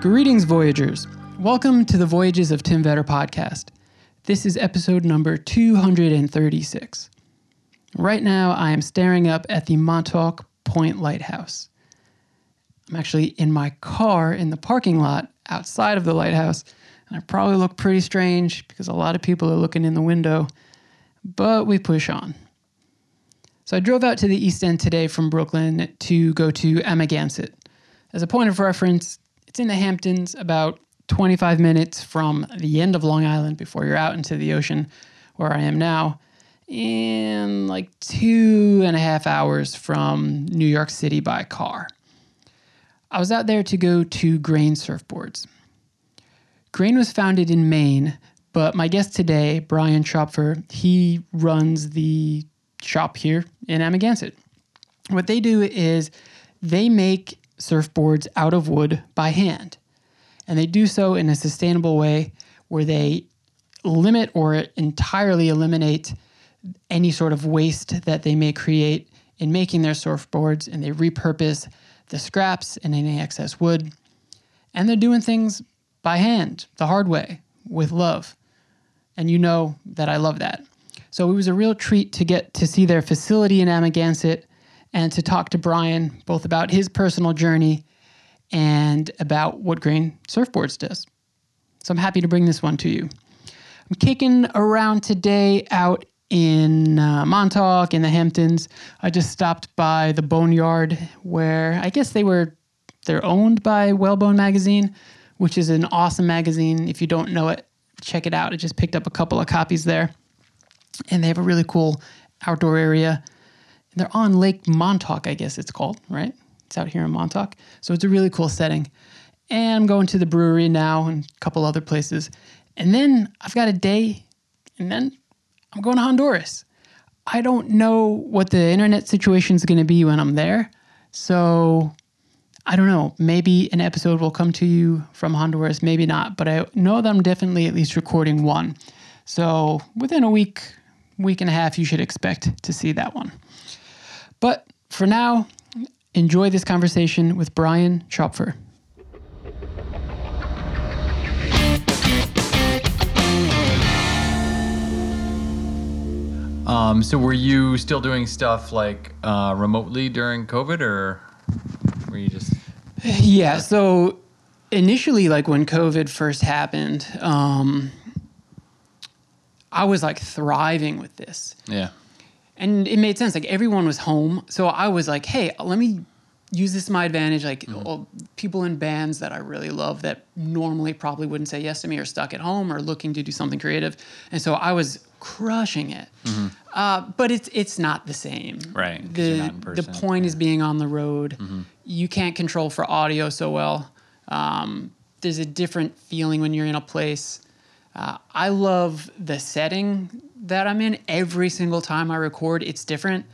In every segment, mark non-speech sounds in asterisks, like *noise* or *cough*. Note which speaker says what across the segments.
Speaker 1: Greetings, Voyagers. Welcome to the Voyages of Tim Vetter podcast. This is episode number 236. Right now, I am staring up at the Montauk Point Lighthouse. I'm actually in my car in the parking lot outside of the lighthouse, and I probably look pretty strange because a lot of people are looking in the window, but we push on. So I drove out to the East End today from Brooklyn to go to Amagansett. As a point of reference, it's in the Hamptons, about 25 minutes from the end of Long Island before you're out into the ocean, where I am now, and like two and a half hours from New York City by car. I was out there to go to Grain Surfboards. Grain was founded in Maine, but my guest today, Brian Schopfer, he runs the shop here in Amagansett. What they do is they make surfboards out of wood by hand. And they do so in a sustainable way where they limit or entirely eliminate any sort of waste that they may create in making their surfboards and they repurpose the scraps and any excess wood. And they're doing things by hand, the hard way, with love. And you know that I love that. So it was a real treat to get to see their facility in Amagansett and to talk to Brian both about his personal journey and about what Grain Surfboards does. So I'm happy to bring this one to you. I'm kicking around today out in uh, Montauk in the Hamptons. I just stopped by the Boneyard where I guess they were they're owned by Whalebone magazine, which is an awesome magazine. If you don't know it, check it out. I just picked up a couple of copies there. And they have a really cool outdoor area. They're on Lake Montauk, I guess it's called, right? It's out here in Montauk. So it's a really cool setting. And I'm going to the brewery now and a couple other places. And then I've got a day, and then I'm going to Honduras. I don't know what the internet situation is going to be when I'm there. So I don't know. Maybe an episode will come to you from Honduras, maybe not. But I know that I'm definitely at least recording one. So within a week, week and a half, you should expect to see that one. But for now, enjoy this conversation with Brian Schopfer.
Speaker 2: Um, so were you still doing stuff like uh, remotely during COVID, or were you just?
Speaker 1: Yeah. So initially, like when COVID first happened, um, I was like thriving with this.
Speaker 2: Yeah.
Speaker 1: And it made sense. Like everyone was home. So I was like, hey, let me use this to my advantage. Like all, people in bands that I really love that normally probably wouldn't say yes to me are stuck at home or looking to do something creative. And so I was crushing it. Uh, but it's it's not the same.
Speaker 2: Right.
Speaker 1: The,
Speaker 2: in
Speaker 1: the
Speaker 2: person,
Speaker 1: point is being on the road. You can't control for audio so well. Um, there's a different feeling when you're in a place. Uh, I love the setting that I'm in. Every single time I record, it's different.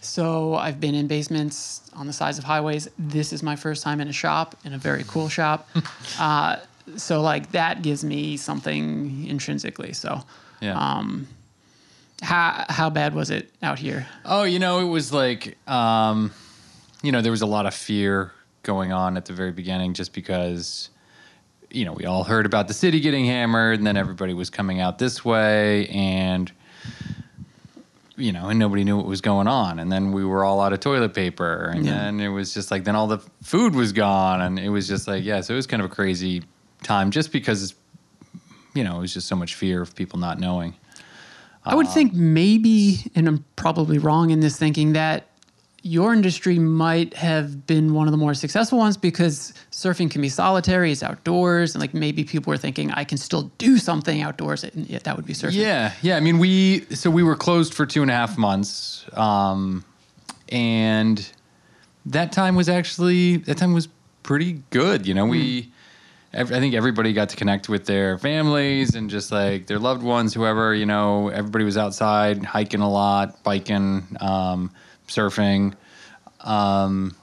Speaker 1: So I've been in basements on the sides of highways. This is my first time in a shop, in a very cool shop. *laughs* uh, so like that gives me something intrinsically. So
Speaker 2: Yeah.
Speaker 1: um, how how bad was it out here?
Speaker 2: Oh, you know, it was like, um, you know, there was a lot of fear going on at the very beginning, just because, you know, we all heard about the city getting hammered, and then everybody was coming out this way, and you know, and nobody knew what was going on. And then we were all out of toilet paper. And
Speaker 1: Yeah.
Speaker 2: then it was just like, then all the food was gone. And it was just like, yeah, so it was kind of a crazy time just because, you know, it was just so much fear of people not knowing.
Speaker 1: I would um, think maybe, and I'm probably wrong in this thinking, that your industry might have been one of the more successful ones because surfing can be solitary, it's outdoors, and like maybe people were thinking, I can still do something outdoors, and yeah, that would be surfing.
Speaker 2: Yeah, yeah. I mean, we so we were closed for two and a half months, um, and that time was actually that time was pretty good. You know, we ev- I think everybody got to connect with their families and just like their loved ones, whoever. You know, everybody was outside hiking a lot, biking, um, surfing. Um,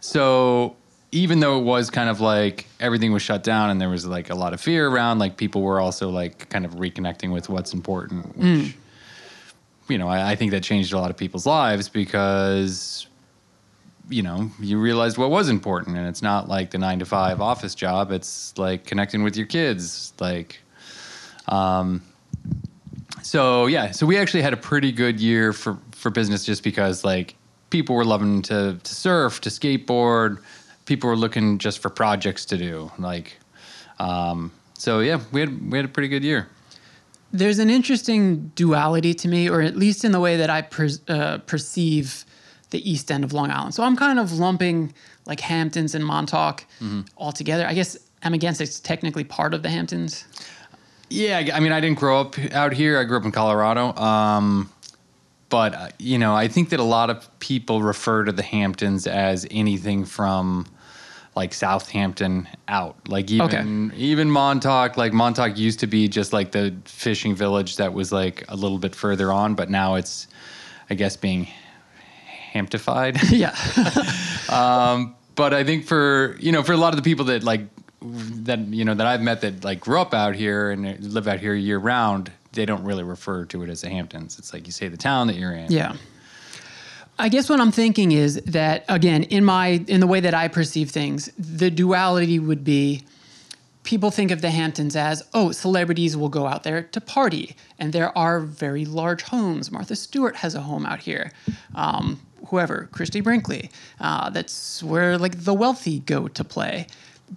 Speaker 2: so even though it was kind of like everything was shut down and there was like a lot of fear around, like people were also like kind of reconnecting with what's important, which you know, I, I think that changed a lot of people's lives because you know you realized what was important, and it's not like the nine to five office job. It's like connecting with your kids, like. Um, so yeah, so we actually had a pretty good year for for business just because like people were loving to to surf, to skateboard. People were looking just for projects to do. Like, um, so yeah, we had we had a pretty good year.
Speaker 1: There's an interesting duality to me, or at least in the way that I per, uh, perceive the east end of Long Island. So I'm kind of lumping like Hamptons and Montauk all together. I guess I'm against Amagansett technically part of the Hamptons.
Speaker 2: Yeah, I I mean, I didn't grow up out here. I grew up in Colorado. Um, but uh, you know, I think that a lot of people refer to the Hamptons as anything from like Southampton out. Like even even Montauk. Like Montauk used to be just like the fishing village that was like a little bit further on, but now it's, I guess, being Hamptified. *laughs*
Speaker 1: yeah. *laughs*
Speaker 2: but I think for you know for a lot of the people that like that you know that I've met that like grew up out here and live out here year round, they don't really refer to it as the Hamptons. It's like you say the town that you're in.
Speaker 1: Yeah. I guess what I'm thinking is that again, in my in the way that I perceive things, the duality would be people think of the Hamptons as, oh, celebrities will go out there to party, and there are very large homes. Martha Stewart has a home out here. Um, whoever, Christie Brinkley, uh, that's where like the wealthy go to play.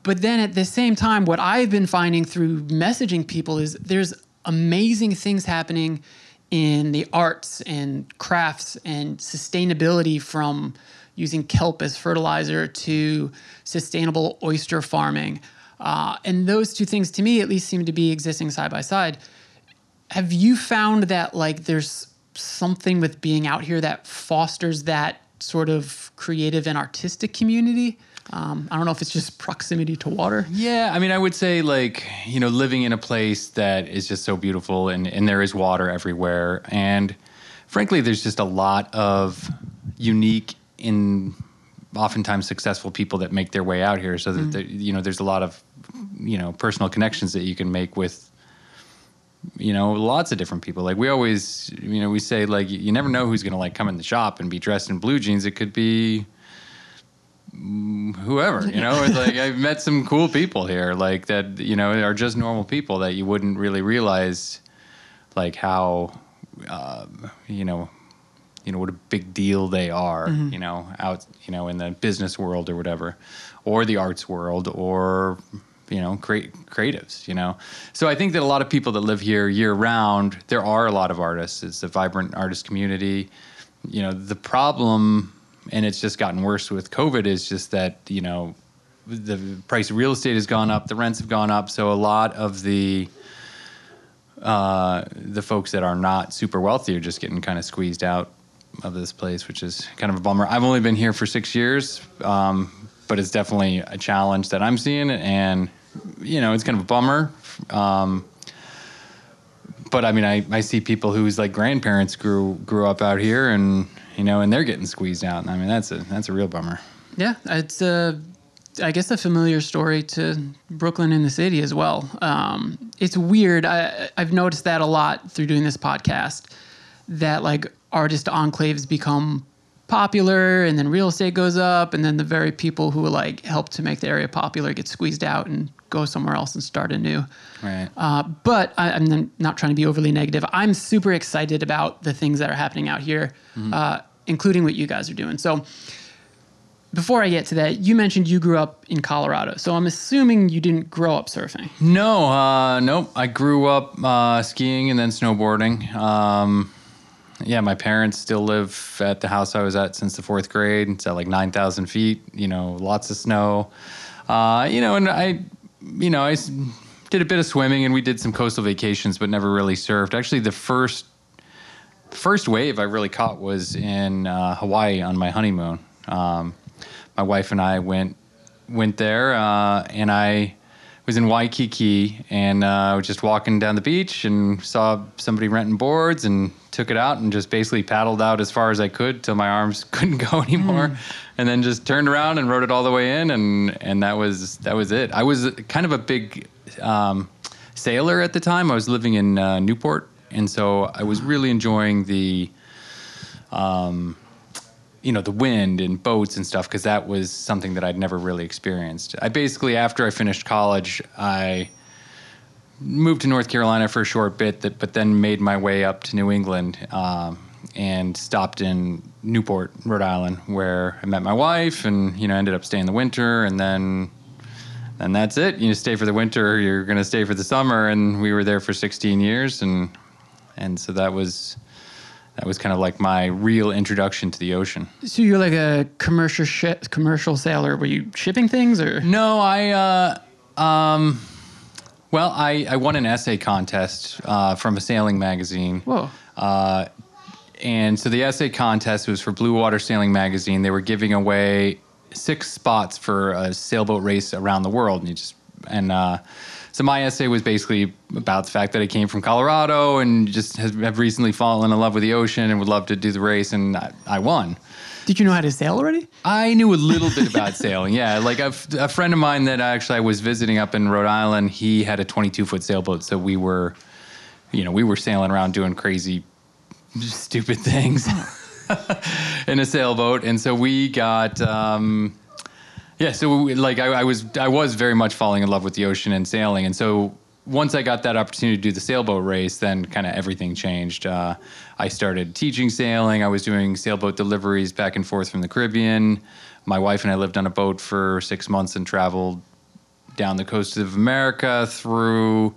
Speaker 1: But then at the same time, what I've been finding through messaging people is there's amazing things happening in the arts and crafts and sustainability from using kelp as fertilizer to sustainable oyster farming. Uh, and those two things, to me at least, seem to be existing side by side. Have you found that like there's something with being out here that fosters that sort of creative and artistic community? Um, I don't know if it's just proximity to water.
Speaker 2: Yeah, I mean, I would say like you know living in a place that is just so beautiful and and there is water everywhere, and frankly, there's just a lot of unique in oftentimes successful people that make their way out here. So that there, you know, there's a lot of you know personal connections that you can make with you know lots of different people like we always you know we say like you never know who's going to like come in the shop and be dressed in blue jeans it could be whoever you know? It's like i've met some cool people here like that you know are just normal people that you wouldn't really realize like how um, you know you know what a big deal they are you know out you know in the business world or whatever or the arts world or you know create creatives you know? So i think that a lot of people that live here year round there are a lot of artists. It's a vibrant artist community. You know the problem and it's just gotten worse with covid is just that you know the price of real estate has gone up the rents have gone up so a lot of the uh, the folks that are not super wealthy are just getting kind of squeezed out of this place, which is kind of a bummer. I've only been here for six years, um, but it's definitely a challenge that I'm seeing, and you know, it's kind of a bummer. Um, but I mean, I, I see people whose like grandparents grew grew up out here, and you know, and they're getting squeezed out. And I mean, that's a that's a real bummer.
Speaker 1: Yeah, it's a, I guess a familiar story to Brooklyn and the city as well. Um, it's weird. I, I've noticed that a lot through doing this podcast. That like artist enclaves become popular, and then real estate goes up, and then the very people who like help to make the area popular get squeezed out and go somewhere else and start anew.
Speaker 2: Right.
Speaker 1: Uh, but I, I'm not trying to be overly negative. I'm super excited about the things that are happening out here, uh, including what you guys are doing. So, before I get to that, you mentioned you grew up in Colorado. So, I'm assuming you didn't grow up surfing.
Speaker 2: No, uh, nope. I grew up uh, skiing and then snowboarding. Um, yeah, my parents still live at the house I was at since the fourth grade. It's at like 9,000 feet, you know, lots of snow. Uh, you know, and I, you know, I did a bit of swimming and we did some coastal vacations, but never really surfed. Actually, the first first wave I really caught was in uh, Hawaii on my honeymoon. Um, my wife and I went went there, uh, and I was in Waikiki and uh, was just walking down the beach and saw somebody renting boards and took it out and just basically paddled out as far as I could till my arms *laughs* couldn't go anymore, and then just turned around and rode it all the way in, and and that was that was it. I was kind of a big um, sailor at the time. I was living in uh, Newport and so I was really enjoying the, um, you know, the wind and boats and stuff because that was something that I'd never really experienced. I basically, after I finished college, I moved to North Carolina for a short bit, that, but then made my way up to New England um, and stopped in Newport, Rhode Island, where I met my wife, and you know ended up staying the winter, and then and that's it. You stay for the winter, you're going to stay for the summer, and we were there for 16 years, and and so that was that was kind of like my real introduction to the ocean.
Speaker 1: So you're like a commercial shi commercial sailor. Were you shipping things or?
Speaker 2: No, I. Uh, um, well, I, I won an essay contest uh, from a sailing magazine.
Speaker 1: Whoa.
Speaker 2: Uh, and so the essay contest was for Blue Water Sailing Magazine. They were giving away six spots for a sailboat race around the world, and you just and uh, so my essay was basically about the fact that I came from Colorado and just has, have recently fallen in love with the ocean and would love to do the race, and I, I won.
Speaker 1: Did you know how to sail already?
Speaker 2: I knew a little bit about *laughs* sailing. Yeah, like a, f- a friend of mine that actually I was visiting up in Rhode Island. He had a 22 foot sailboat, so we were, you know, we were sailing around doing crazy, stupid things *laughs* in a sailboat, and so we got. Um, yeah, so like I, I was, I was very much falling in love with the ocean and sailing, and so once I got that opportunity to do the sailboat race, then kind of everything changed. Uh, I started teaching sailing. I was doing sailboat deliveries back and forth from the Caribbean. My wife and I lived on a boat for six months and traveled down the coast of America through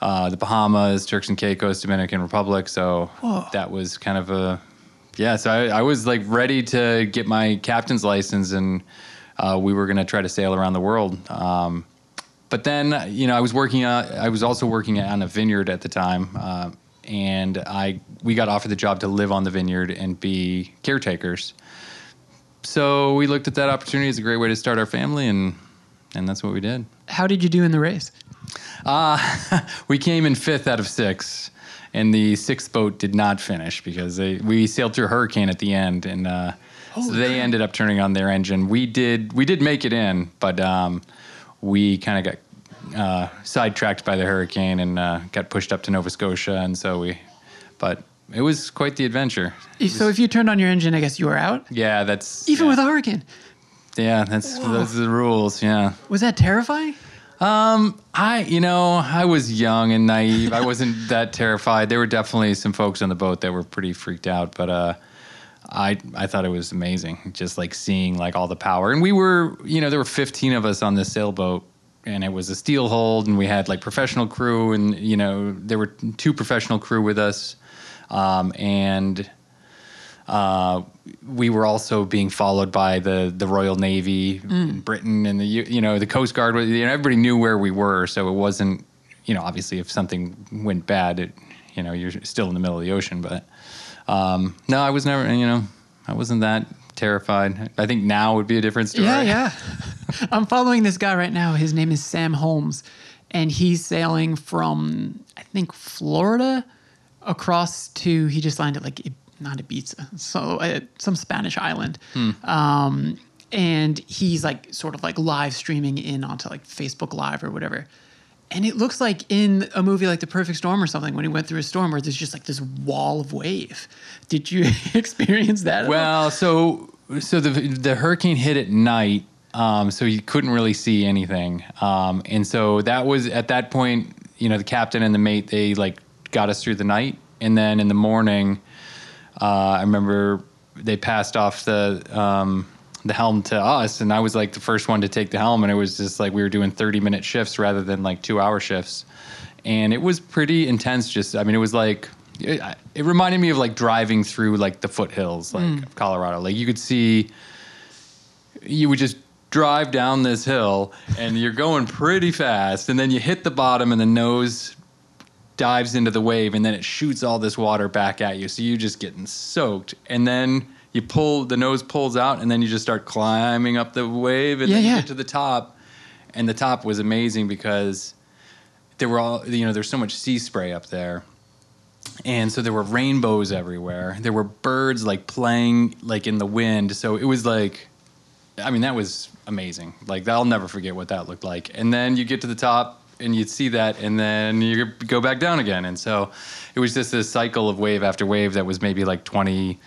Speaker 2: uh, the Bahamas, Turks and Caicos, Dominican Republic. So
Speaker 1: Whoa.
Speaker 2: that was kind of a yeah. So I, I was like ready to get my captain's license, and uh, we were going to try to sail around the world. Um, but then you know I was working. Uh, I was also working on a vineyard at the time, uh, and I we got offered the job to live on the vineyard and be caretakers. So we looked at that opportunity as a great way to start our family, and and that's what we did.
Speaker 1: How did you do in the race?
Speaker 2: Uh, *laughs* we came in fifth out of six, and the sixth boat did not finish because they, we sailed through a hurricane at the end, and uh, so they ended up turning on their engine. We did we did make it in, but um, we kind of got uh, sidetracked by the hurricane and uh, got pushed up to Nova Scotia, and so we, but it was quite the adventure.
Speaker 1: If- So if you turned on your engine, I guess you were out.
Speaker 2: Yeah, that's
Speaker 1: Even
Speaker 2: yeah,
Speaker 1: with a hurricane,
Speaker 2: yeah, that's those are the rules. Yeah.
Speaker 1: was that terrifying?
Speaker 2: Um, I, you know, I was young and naive. I wasn't *laughs* that terrified. There were definitely some folks on the boat that were pretty freaked out, but uh, I, I thought it was amazing, just like seeing like all the power. And we were, you know, there were 15 of us on this sailboat, and it was a steel hold, and we had like professional crew, and you know, there were two professional crew with us, um, and uh, we were also being followed by the the Royal Navy, in Britain, and the you know the Coast Guard. You know, everybody knew where we were, so it wasn't you know obviously if something went bad, it you know you're still in the middle of the ocean. But um, no, I was never you know I wasn't that terrified. I think now would be a different story.
Speaker 1: Yeah, yeah. *laughs* I'm following this guy right now. His name is Sam Holmes, and he's sailing from I think Florida across to he just landed like not Ibiza, so uh, some Spanish island. Um, and he's like sort of like live streaming in onto like Facebook Live or whatever. And it looks like in a movie like The Perfect Storm or something when he went through a storm where there's just like this wall of wave. Did you *laughs* experience that? at all?
Speaker 2: Well, so so the the hurricane hit at night, um, so you couldn't really see anything, um, and so that was at that point, you know, the captain and the mate they like got us through the night, and then in the morning, uh, I remember they passed off the. Um, the helm to us, and I was like the first one to take the helm, and it was just like we were doing thirty minute shifts rather than like two hour shifts, and it was pretty intense. Just, I mean, it was like it, it reminded me of like driving through like the foothills, like mm. of Colorado. Like you could see, you would just drive down this hill, and you're going pretty fast, and then you hit the bottom, and the nose dives into the wave, and then it shoots all this water back at you. So you're just getting soaked, and then. You pull the nose pulls out, and then you just start climbing up the wave, and
Speaker 1: Yeah,
Speaker 2: then you
Speaker 1: yeah.
Speaker 2: get to the top. And the top was amazing because there were all you know there's so much sea spray up there and so there were rainbows everywhere there were birds like playing like in the wind so it was like i mean that was amazing like i'll never forget what that looked like and then you get to the top and you'd see that, and then you go back down again. And so it was just this cycle of wave after wave that was maybe like 20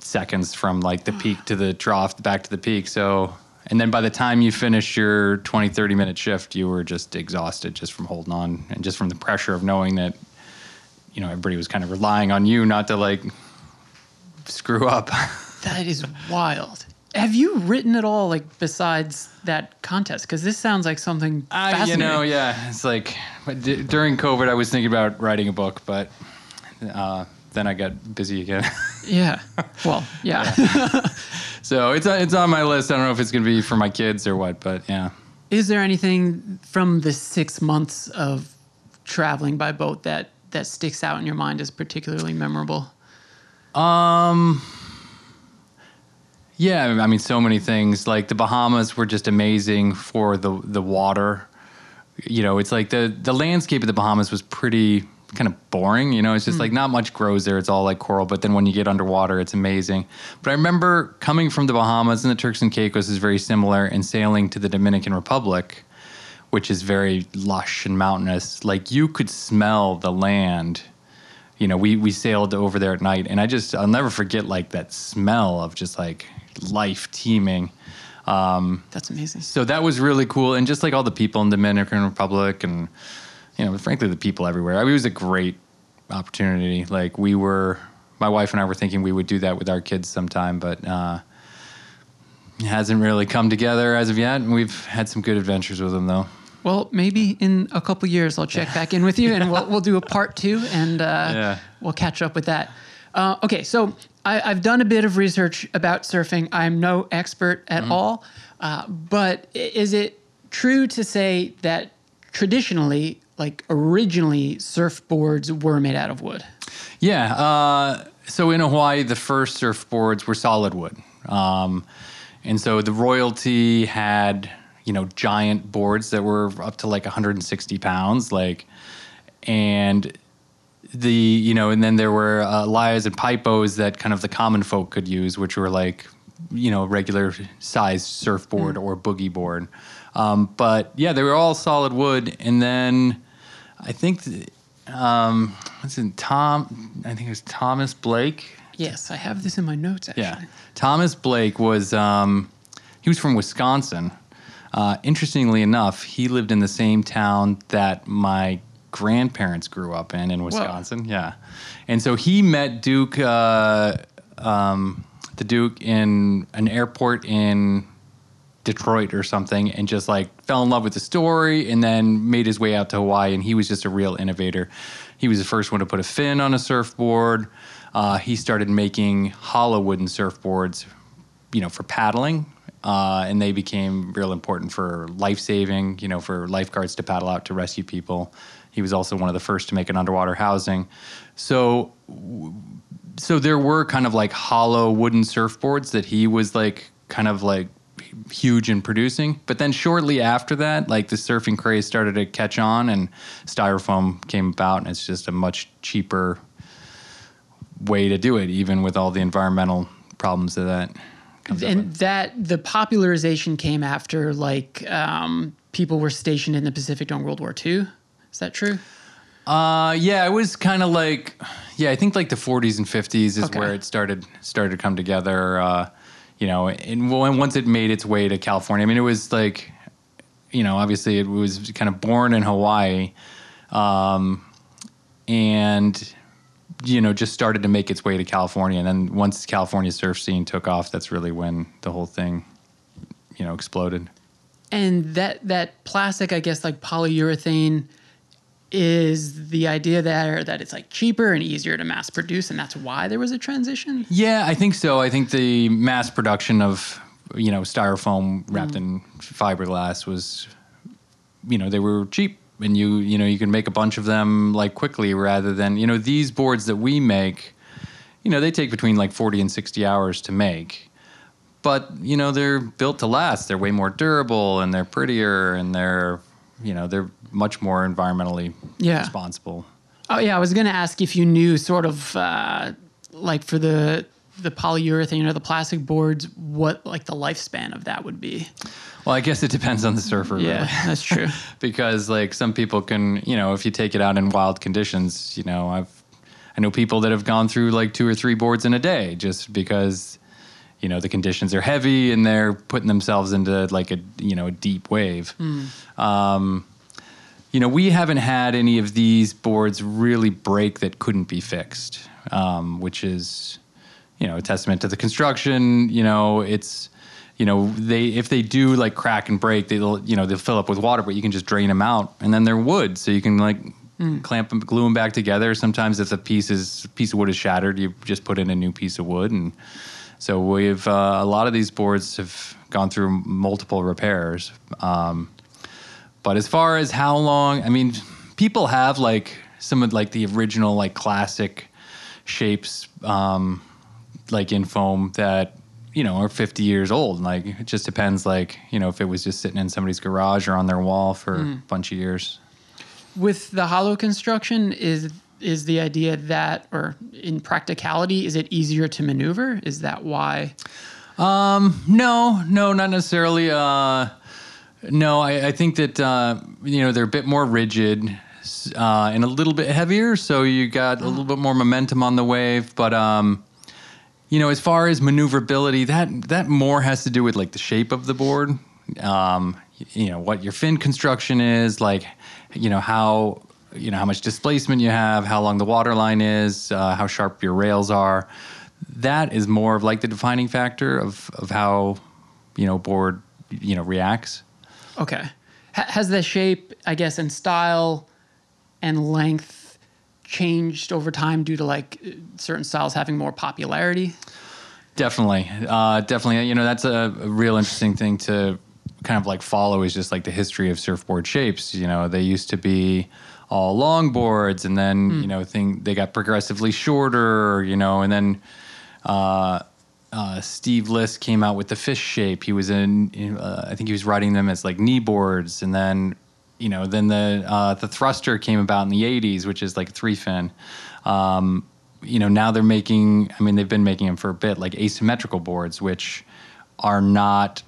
Speaker 2: seconds from like the peak to the trough, back to the peak. So, and then by the time you finished your 20, 30 minute shift, you were just exhausted just from holding on and just from the pressure of knowing that, you know, everybody was kind of relying on you not to like screw up. *laughs*
Speaker 1: That is wild. Have you written at all, like besides that contest? Because this sounds like something
Speaker 2: I,
Speaker 1: fascinating.
Speaker 2: you know, yeah, it's like d- during COVID, I was thinking about writing a book, but uh, then I got busy again. *laughs*
Speaker 1: Yeah. Well, yeah. *laughs*
Speaker 2: so it's it's on my list. I don't know if it's gonna be for my kids or what, but yeah.
Speaker 1: Is there anything from the six months of traveling by boat that that sticks out in your mind as particularly memorable?
Speaker 2: Um. Yeah, I mean, so many things. Like the Bahamas were just amazing for the the water. You know, it's like the the landscape of the Bahamas was pretty kind of boring. You know, it's just like hmm. not much grows there. It's all like coral. But then when you get underwater, it's amazing. But I remember coming from the Bahamas and the Turks and Caicos is very similar, and sailing to the Dominican Republic, which is very lush and mountainous. Like you could smell the land you know, we we sailed over there at night, and I just I'll never forget like that smell of just like life teeming.
Speaker 1: Um, That's amazing.
Speaker 2: So that was really cool, and just like all the people in the Dominican Republic, and you know, frankly, the people everywhere. I mean, it was a great opportunity. Like we were, my wife and I were thinking we would do that with our kids sometime, but uh, it hasn't really come together as of yet. And we've had some good adventures with them, though.
Speaker 1: Well, maybe in a couple years I'll check back in with you and we'll, we'll do a *laughs* part two and uh,
Speaker 2: Yeah.
Speaker 1: we'll catch up with that. Uh, okay, so I, I've done a bit of research about surfing. I'm no expert at all, uh, but is it true to say that traditionally, like originally, surfboards were made out of wood?
Speaker 2: Yeah. Uh, so in Hawaii, the first surfboards were solid wood. Um, and so the royalty had, you know, giant boards that were up to like 160 pounds. Like, and the, you know, and then there were uh, lias and paipos that kind of the common folk could use, which were like, you know, regular size surfboard or boogie board. Um, but yeah, they were all solid wood. And then I think, th- um, what's it, Tom? I think it was Thomas Blake.
Speaker 1: Yes, I have this in my notes actually.
Speaker 2: Yeah, Thomas Blake was um, he was from Wisconsin. Uh, interestingly enough, he lived in the same town that my grandparents grew up in in Wisconsin. Yeah, and so he met Duke, uh, um, the Duke, in an airport in Detroit or something, and just like fell in love with the story, and then made his way out to Hawaii. And he was just a real innovator. He was the first one to put a fin on a surfboard. Uh, he started making hollow wooden surfboards, you know, for paddling, uh, and they became real important for life saving. You know, for lifeguards to paddle out to rescue people. He was also one of the first to make an underwater housing. So so there were kind of like hollow wooden surfboards that he was like kind of like huge in producing. But then shortly after that, like the surfing craze started to catch on and styrofoam came about and it's just a much cheaper way to do it, even with all the environmental problems of that comes up with.
Speaker 1: and that the popularization came after like um, people were stationed in the Pacific during World War II. Is that true?
Speaker 2: Uh, yeah, it was kind of like, yeah, I think like the 40s and 50s is
Speaker 1: Okay.
Speaker 2: where it started started to come together. Uh, you know, and once it made its way to California, I mean, it was like, you know, obviously it was kind of born in Hawaii, um, and you know, just started to make its way to California. And then once California surf scene took off, that's really when the whole thing, you know, exploded.
Speaker 1: And that that plastic, I guess, like polyurethane, is the idea there that it's like cheaper and easier to mass produce, and that's why there was a transition.
Speaker 2: Yeah, I think so. I think the mass production of you know styrofoam wrapped in fiberglass was, you know, they were cheap, and you you know you can make a bunch of them like quickly rather than you know these boards that we make, you know, they take between like forty and sixty hours to make. But you know they're built to last. They're way more durable and they're prettier and they're you know they're much more environmentally
Speaker 1: Yeah.
Speaker 2: responsible.
Speaker 1: Oh yeah, I was gonna ask if you knew sort of uh, like for the the polyurethane or the plastic boards, what like the lifespan of that would be.
Speaker 2: Well, I guess it depends on the surfer.
Speaker 1: Yeah,
Speaker 2: really.
Speaker 1: that's true. *laughs*
Speaker 2: because like some people can, you know, if you take it out in wild conditions, you know, I've I know people that have gone through like two or three boards in a day just because you know the conditions are heavy and they're putting themselves into like a you know a deep wave. Um, you know, we haven't had any of these boards really break that couldn't be fixed, um, which is, you know, a testament to the construction. You know, it's, you know, they if they do like crack and break, they'll you know they'll fill up with water, but you can just drain them out, and then they're wood, so you can like clamp them, glue them back together. Sometimes if the piece is piece of wood is shattered, you just put in a new piece of wood, and so we've uh, a lot of these boards have gone through multiple repairs. Um, but as far as how long, I mean, people have like some of like the original like classic shapes, um, like in foam that you know are 50 years old. Like it just depends, like you know, if it was just sitting in somebody's garage or on their wall for a bunch of years.
Speaker 1: With the hollow construction, is is the idea that, or in practicality, is it easier to maneuver? Is that why?
Speaker 2: No, no, not necessarily. Uh, no, I, I think that uh, you know they're a bit more rigid uh, and a little bit heavier, so you got a little bit more momentum on the wave. But um, you know, as far as maneuverability, that that more has to do with like the shape of the board. Um, you know what your fin construction is, like you know how you know how much displacement you have, how long the water line is, uh, how sharp your rails are. That is more of like the defining factor of of how you know board you know reacts.
Speaker 1: Okay. Ha- has the shape, I guess, and style and length changed over time due to like certain styles having more popularity?
Speaker 2: Definitely, uh, definitely. You know, that's a, a real interesting thing to kind of like follow is just like the history of surfboard shapes. You know, they used to be all long boards, and then you know, thing they got progressively shorter. You know, and then uh, uh, Steve Lis came out with the fish shape. He was in, uh, I think he was writing them as like knee boards, and then you know, then the uh, the thruster came about in the '80s, which is like three fin. Um, you know, now they're making. I mean, they've been making them for a bit, like asymmetrical boards, which are not,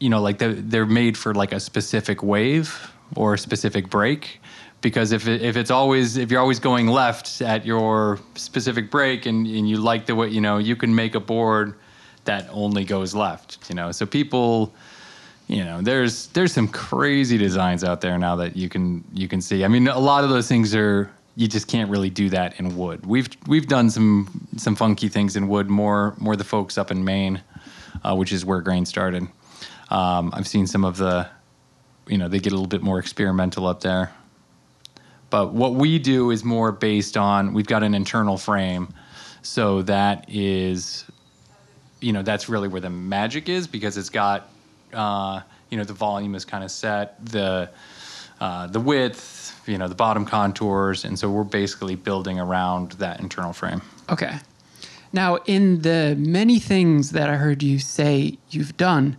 Speaker 2: you know, like they're, they're made for like a specific wave or a specific break. Because if if it's always if you're always going left at your specific break and, and you like the way you know you can make a board that only goes left you know? So people you know there's there's some crazy designs out there now that you can you can see. I mean a lot of those things are you just can't really do that in wood. We've we've done some some funky things in wood more more the folks up in maine uh, which is where grain started. Um, i've seen some of the you know they get a little bit more experimental up there but what we do is more based on we've got an internal frame so that is you know that's really where the magic is because it's got uh, you know the volume is kind of set the uh, the width you know the bottom contours and so we're basically building around that internal frame
Speaker 1: Okay. Now, in the many things that I heard you say you've done,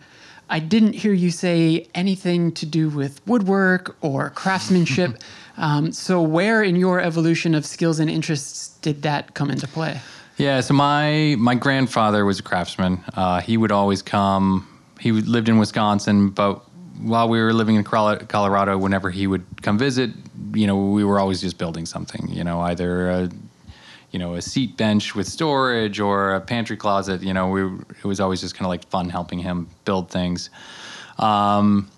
Speaker 1: I didn't hear you say anything to do with woodwork or craftsmanship. *laughs* um, so, where in your evolution of skills and interests did that come into play?
Speaker 2: Yeah, so my my grandfather was a craftsman. Uh, he would always come. He lived in Wisconsin, but while we were living in Colorado, whenever he would come visit, you know, we were always just building something. You know, either a, you know a seat bench with storage or a pantry closet. You know, we it was always just kind of like fun helping him build things. Um,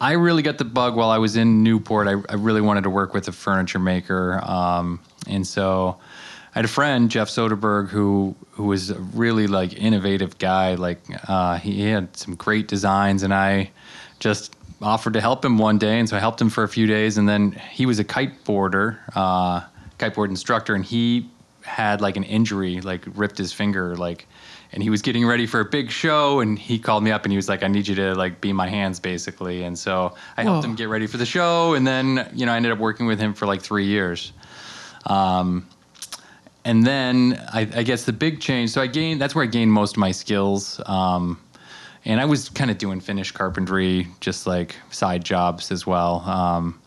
Speaker 2: I really got the bug while I was in Newport. I, I really wanted to work with a furniture maker, um, and so I had a friend, Jeff Soderberg, who who was a really like innovative guy. Like uh, he had some great designs, and I just offered to help him one day, and so I helped him for a few days, and then he was a kiteboarder, uh, kiteboard instructor, and he had like an injury, like ripped his finger, like, and he was getting ready for a big show, and he called me up and he was like, "I need you to like be my hands, basically," and so I helped
Speaker 1: Whoa.
Speaker 2: him get ready for the show, and then you know I ended up working with him for like three years. Um, and then I, I guess the big change. So I gained. That's where I gained most of my skills. Um, and I was kind of doing finish carpentry, just like side jobs as well. Um,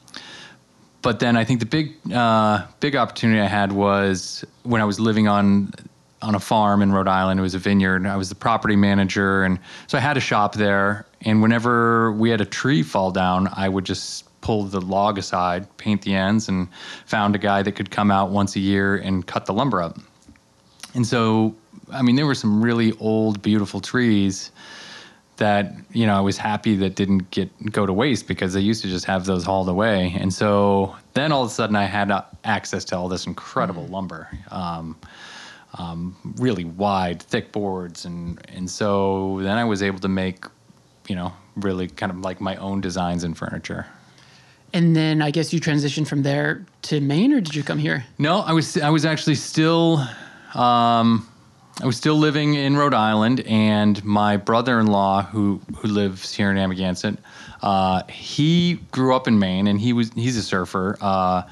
Speaker 2: but then I think the big, uh, big opportunity I had was when I was living on on a farm in Rhode Island. It was a vineyard. I was the property manager, and so I had a shop there. And whenever we had a tree fall down, I would just pull the log aside, paint the ends, and found a guy that could come out once a year and cut the lumber up. And so, I mean, there were some really old, beautiful trees that you know I was happy that didn't get go to waste because they used to just have those hauled away. And so then all of a sudden I had access to all this incredible lumber, um, um, really wide, thick boards, and and so then I was able to make, you know, really kind of like my own designs and furniture.
Speaker 1: And then I guess you transitioned from there to Maine, or did you come here?
Speaker 2: No, I was I was actually still um, I was still living in Rhode Island, and my brother-in-law, who who lives here in Amagansett, uh, he grew up in Maine, and he was he's a surfer, uh,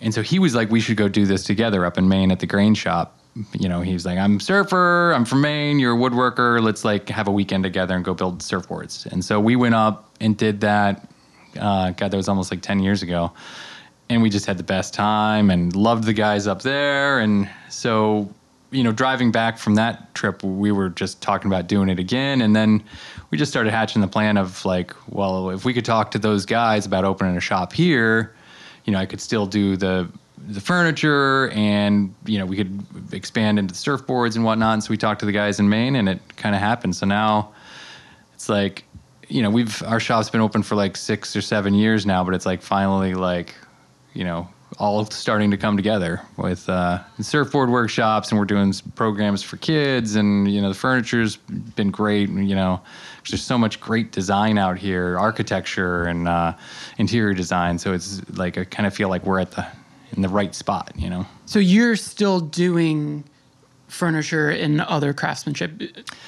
Speaker 2: and so he was like, we should go do this together up in Maine at the grain shop. You know, he was like, I'm surfer, I'm from Maine, you're a woodworker, let's like have a weekend together and go build surfboards. And so we went up and did that. Uh, God, that was almost like ten years ago and we just had the best time and loved the guys up there. And so, you know, driving back from that trip, we were just talking about doing it again. And then we just started hatching the plan of like, well, if we could talk to those guys about opening a shop here, you know, I could still do the the furniture and you know we could expand into surfboards and whatnot and so we talked to the guys in maine and it kind of happened so now it's like you know we've our shop's been open for like six or seven years now but it's like finally like you know, all starting to come together with uh, surfboard workshops, and we're doing programs for kids, and you know, the furniture's been great. You know, there's so much great design out here, architecture and uh, interior design. So it's like I kind of feel like we're at the in the right spot. You know.
Speaker 1: So you're still doing furniture and other craftsmanship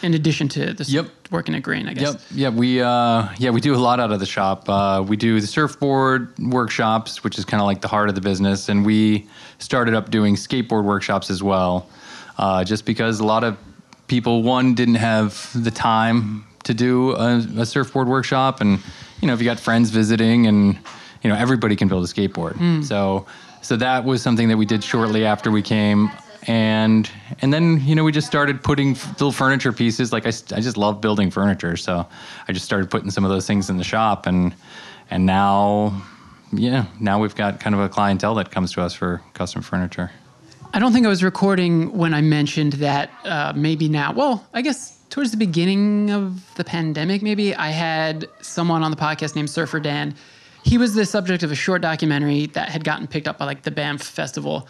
Speaker 1: in addition to this
Speaker 2: Yep.
Speaker 1: working at Grain, I guess.
Speaker 2: Yep. Yeah, we uh, yeah we do a lot out of the shop. Uh, we do the surfboard workshops, which is kind of like the heart of the business, and we started up doing skateboard workshops as well, uh, just because a lot of people one didn't have the time to do a, a surfboard workshop, and you know if you got friends visiting, and you know everybody can build a skateboard. So so that was something that we did shortly after we came. And and then you know we just started putting little furniture pieces. Like I just love building furniture. So i just started putting some of those things in the shop. And and now yeah now we've got kind of a clientele that comes to us for custom furniture.
Speaker 1: I don't think I was recording when I mentioned that uh, maybe now, well, I guess towards the beginning of the pandemic, maybe I had someone on the podcast named Surfer Dan. He was the subject of a short documentary that had gotten picked up by like the Banff Festival.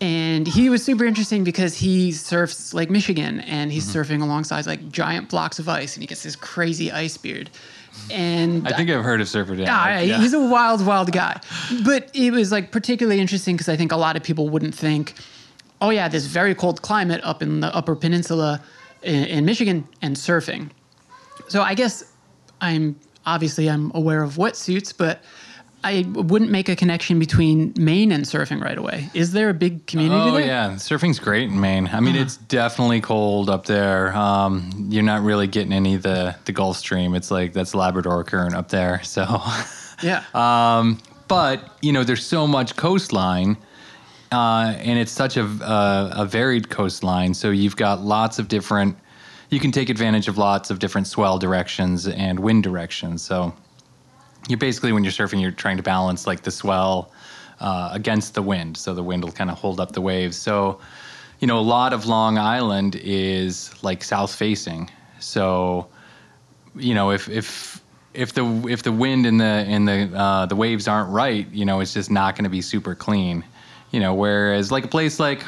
Speaker 1: And he was super interesting because he surfs Lake Michigan and he's mm-hmm. surfing alongside like giant blocks of ice and he gets this crazy ice beard. And
Speaker 2: i think i've heard of surfer dan ah,
Speaker 1: yeah,
Speaker 2: Yeah.
Speaker 1: he's a wild, wild guy. But it was like particularly interesting because I think a lot of people wouldn't think, oh yeah, this very cold climate up in the Upper Peninsula in, in Michigan and surfing. So I guess I'm obviously I'm aware of wetsuits, but I wouldn't make a connection between Maine and surfing right away. Is there a big community
Speaker 2: Oh
Speaker 1: there?
Speaker 2: yeah, surfing's great in Maine. I mean, it's definitely cold up there. Um, you're not really getting any of the the Gulf Stream. It's like that's Labrador current up there. *laughs* So,
Speaker 1: Yeah.
Speaker 2: um, but you know, there's so much coastline, uh, and it's such a, a a varied coastline. So you've got lots of different. You can take advantage of lots of different swell directions and wind directions. So you're basically when you're surfing, you're trying to balance like the swell uh, against the wind, so the wind will kind of hold up the waves. So, you know, a lot of Long Island is like south facing. So, you know, if if if the if the wind and the and the uh, the waves aren't right, you know, it's just not going to be super clean. You know, whereas like a place like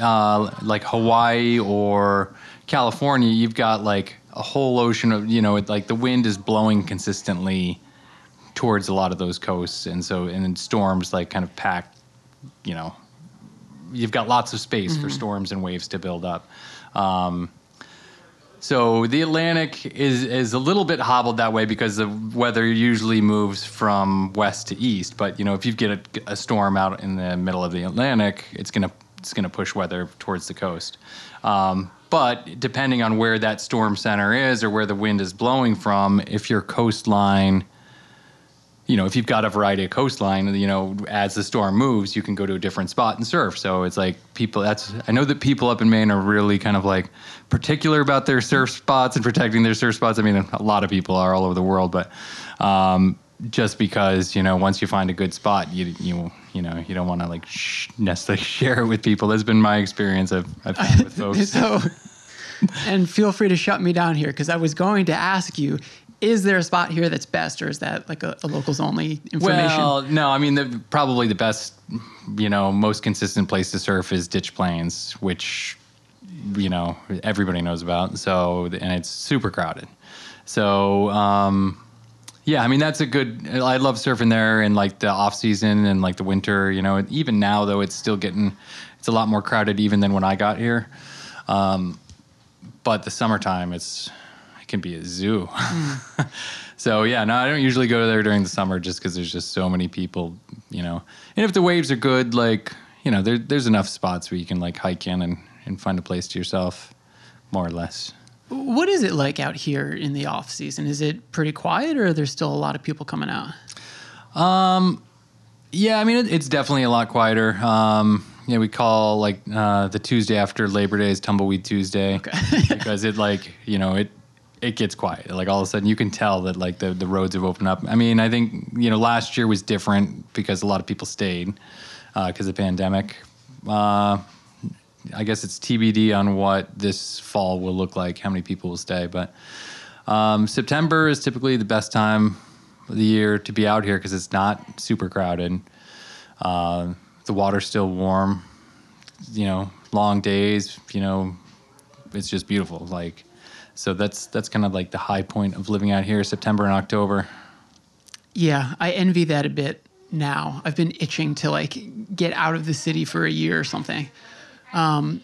Speaker 2: uh, like Hawaii or California, you've got like a whole ocean of you know, it, like the wind is blowing consistently towards a lot of those coasts, and so and then storms like kind of pack, you know, you've got lots of space for storms and waves to build up. Um, so the Atlantic is is a little bit hobbled that way because the weather usually moves from west to east. But you know, if you get a, a storm out in the middle of the Atlantic, it's gonna it's gonna push weather towards the coast. Um, but depending on where that storm center is or where the wind is blowing from, if your coastline you know, if you've got a variety of coastline, you know, as the storm moves, you can go to a different spot and surf. So it's like people. That's I know that people up in Maine are really kind of like particular about their surf spots and protecting their surf spots. I mean, a lot of people are all over the world, but um, just because you know, once you find a good spot, you you you know, you don't want to like sh- necessarily *laughs* share it with people. That's been my experience. I've, I've found with *laughs* folks.
Speaker 1: so, and feel free to shut me down here because I was going to ask you is there a spot here that's best, or is that like a, a locals only information?
Speaker 2: Well, no, I mean, the, probably the best, you know, most consistent place to surf is Ditch Plains, which, you know, everybody knows about. So, and it's super crowded. So, um, yeah, I mean, that's a good, I love surfing there in like the off season and like the winter, you know, even now though, it's still getting, it's a lot more crowded even than when I got here. Um, but the summertime, it's, it can be a zoo. *laughs* so yeah, no, I don't usually go there during the summer just because there's just so many people, you know. And if the waves are good, like you know, there, there's enough spots where you can like hike in and, and find a place to yourself, more or less.
Speaker 1: What is it like out here in the off season? Is it pretty quiet, or are there still a lot of people coming out?
Speaker 2: Um, yeah, I mean it, it's definitely a lot quieter. Um, yeah, we call like uh, the Tuesday after Labor Day is Tumbleweed Tuesday
Speaker 1: Okay. *laughs*
Speaker 2: because it like you know it it gets quiet. Like all of a sudden, you can tell that like the the roads have opened up. I mean, I think you know last year was different because a lot of people stayed because of the pandemic. Uh, I guess it's TBD on what this fall will look like, how many people will stay. But um, September is typically the best time of the year to be out here because it's not super crowded. Uh, the water's still warm. You know, long days. You know, it's just beautiful. Like so that's that's kind of like the high point of living out here, September and October.
Speaker 1: Yeah, I envy that a bit now. I've been itching to like get out of the city for a year or something. Um,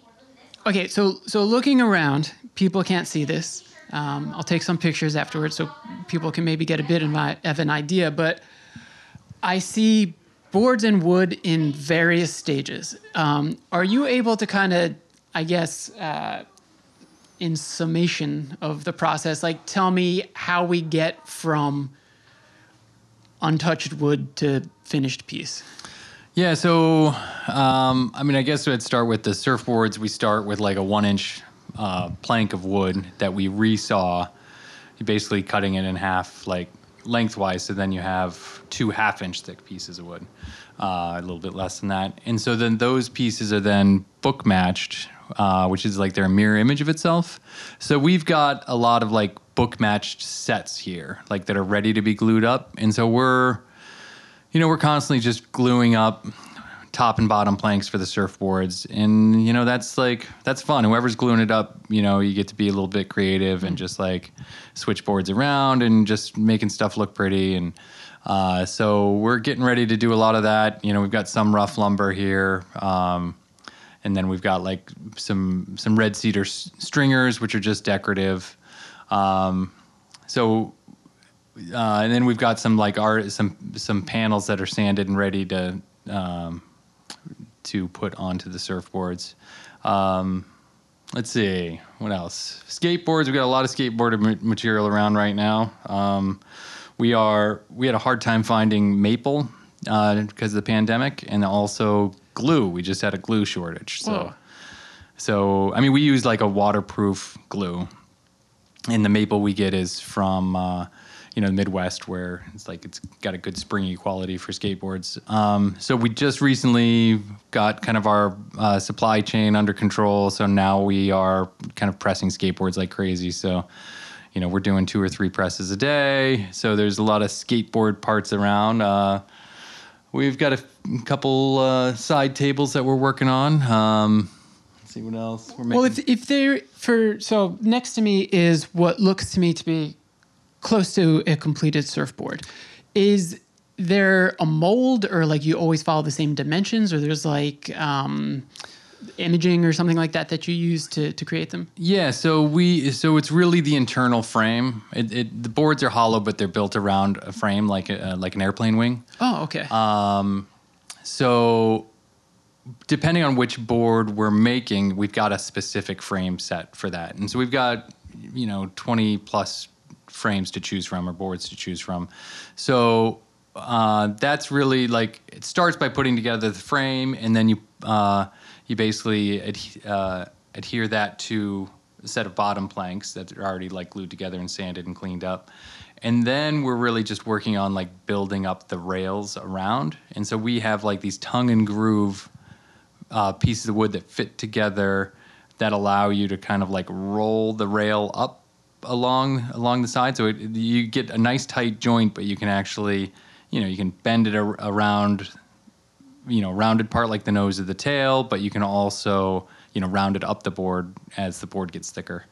Speaker 1: okay, so so looking around, people can't see this. Um, I'll take some pictures afterwards so people can maybe get a bit of, an idea. But I see boards and wood in various stages. Um, are you able to kind of, I guess, uh, in summation of the process, like tell me how we get from untouched wood to finished piece?
Speaker 2: Yeah, so um, I mean, I guess we'd start with the surfboards. We start with like a one-inch uh, plank of wood that we resaw. Basically cutting it in half, like lengthwise. So then you have two half-inch thick pieces of wood, uh, a little bit less than that. And so then those pieces are then book matched, uh, which is like their mirror image of itself. So we've got a lot of like book matched sets here, like that are ready to be glued up. And so we're you know, we're constantly just gluing up top and bottom planks for the surfboards. And, you know, that's like, that's fun. Whoever's gluing it up, you know, you get to be a little bit creative and just like switch boards around and just making stuff look pretty. And uh, so we're getting ready to do a lot of that. You know, we've got some rough lumber here. Um, and then we've got like some some red cedar s- stringers, which are just decorative. Um, so uh, and then we've got some like art, some some panels that are sanded and ready to um, to put onto the surfboards. Um, let's see what else. Skateboards. We've got a lot of skateboard material around right now. Um, we are we had a hard time finding maple uh, because of the pandemic, and also glue. We just had a glue shortage. So.
Speaker 1: Whoa.
Speaker 2: So, I mean, we use like a waterproof glue, and the maple we get is from uh, you know the Midwest, where it's like it's got a good springy quality for skateboards. Um, so we just recently got kind of our uh, supply chain under control. So now we are kind of pressing skateboards like crazy. So. You know, we're doing two or three presses a day. So there's a lot of skateboard parts around. Uh, we've got a f- couple uh, side tables that we're working on. Um, let's see what else we're making.
Speaker 1: Well, if if there for so next to me is what looks to me to be close to a completed surfboard. Is there a mold or like you always follow the same dimensions or there's like um, imaging or something like that that you use to to create them?
Speaker 2: Yeah, so we so it's really the internal frame. It, it the boards are hollow, but they're built around a frame like a, like an airplane wing.
Speaker 1: Oh, okay.
Speaker 2: Um, So depending on which board we're making, we've got a specific frame set for that, and so we've got you know twenty plus frames to choose from or boards to choose from. So uh, that's really like it starts by putting together the frame, and then you uh, you basically uh, adhere that to a set of bottom planks that are already like glued together and sanded and cleaned up. And then we're really just working on like building up the rails around. And so we have like these tongue and groove uh, pieces of wood that fit together that allow you to kind of like roll the rail up along along the side. So it, you get a nice tight joint, but you can actually, you know, you can bend it ar- around, you know, rounded part like the nose of the tail, but you can also, you know, round it up the board as the board gets thicker.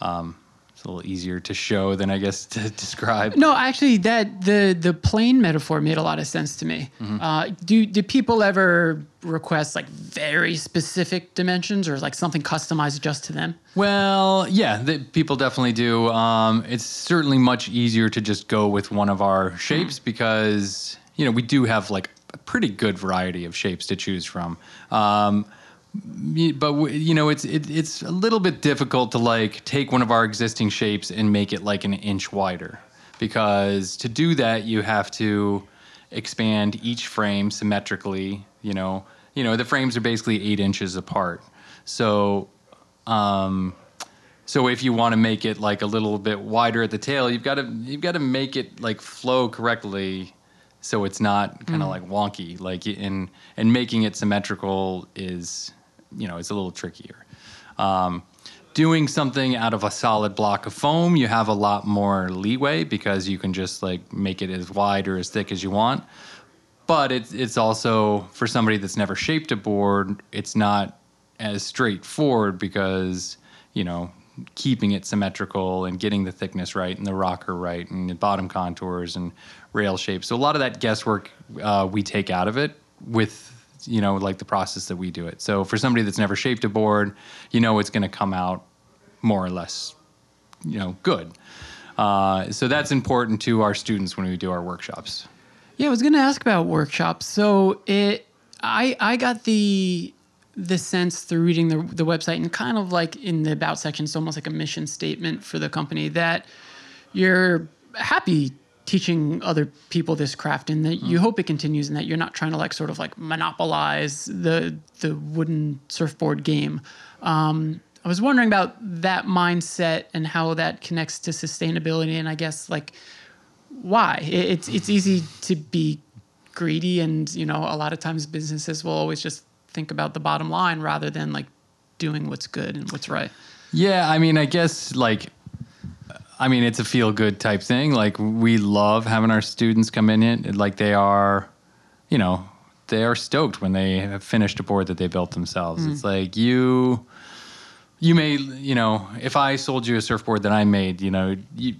Speaker 2: Um, it's a little easier to show than I guess *laughs* to describe.
Speaker 1: No, actually, that the the plane metaphor made a lot of sense to me. Uh, do do people ever request like very specific dimensions or like something customized just to them?
Speaker 2: Well, yeah, the, people definitely do. Um, it's certainly much easier to just go with one of our shapes because you know we do have like a pretty good variety of shapes to choose from. Um, but you know, it's it, it's a little bit difficult to like take one of our existing shapes and make it like an inch wider because to do that you have to expand each frame symmetrically. You know, you know the frames are basically eight inches apart, so um, so if you want to make it like a little bit wider at the tail, you've got to you've got to make it like flow correctly, so it's not kind of like wonky. Like in and making it symmetrical is, you know, it's a little trickier. Um, doing something out of a solid block of foam, you have a lot more leeway because you can just like make it as wide or as thick as you want. But it's it's also for somebody that's never shaped a board, it's not as straightforward because you know keeping it symmetrical and getting the thickness right and the rocker right and the bottom contours and rail shapes. So a lot of that guesswork uh, we take out of it with you know like the process that we do it. So for somebody that's never shaped a board, you know it's going to come out more or less you know good. Uh, so that's important to our students when we do our workshops.
Speaker 1: Yeah, I was going to ask about workshops. So it, I, I got the the sense through reading the the website and kind of like in the about section, it's almost like a mission statement for the company that you're happy teaching other people this craft and that you hope it continues and that you're not trying to like sort of like monopolize the the wooden surfboard game. Um, I was wondering about that mindset and how that connects to sustainability and I guess like why? It- it's it's easy to be greedy and you know a lot of times businesses will always just think about the bottom line rather than like doing what's good and what's right.
Speaker 2: Yeah, I mean, I guess like, I mean, it's a feel good type thing. Like, we love having our students come in it. Like, they are, you know, they are stoked when they have finished a board that they built themselves. It's like you, you may, you know, if I sold you a surfboard that I made, you know, you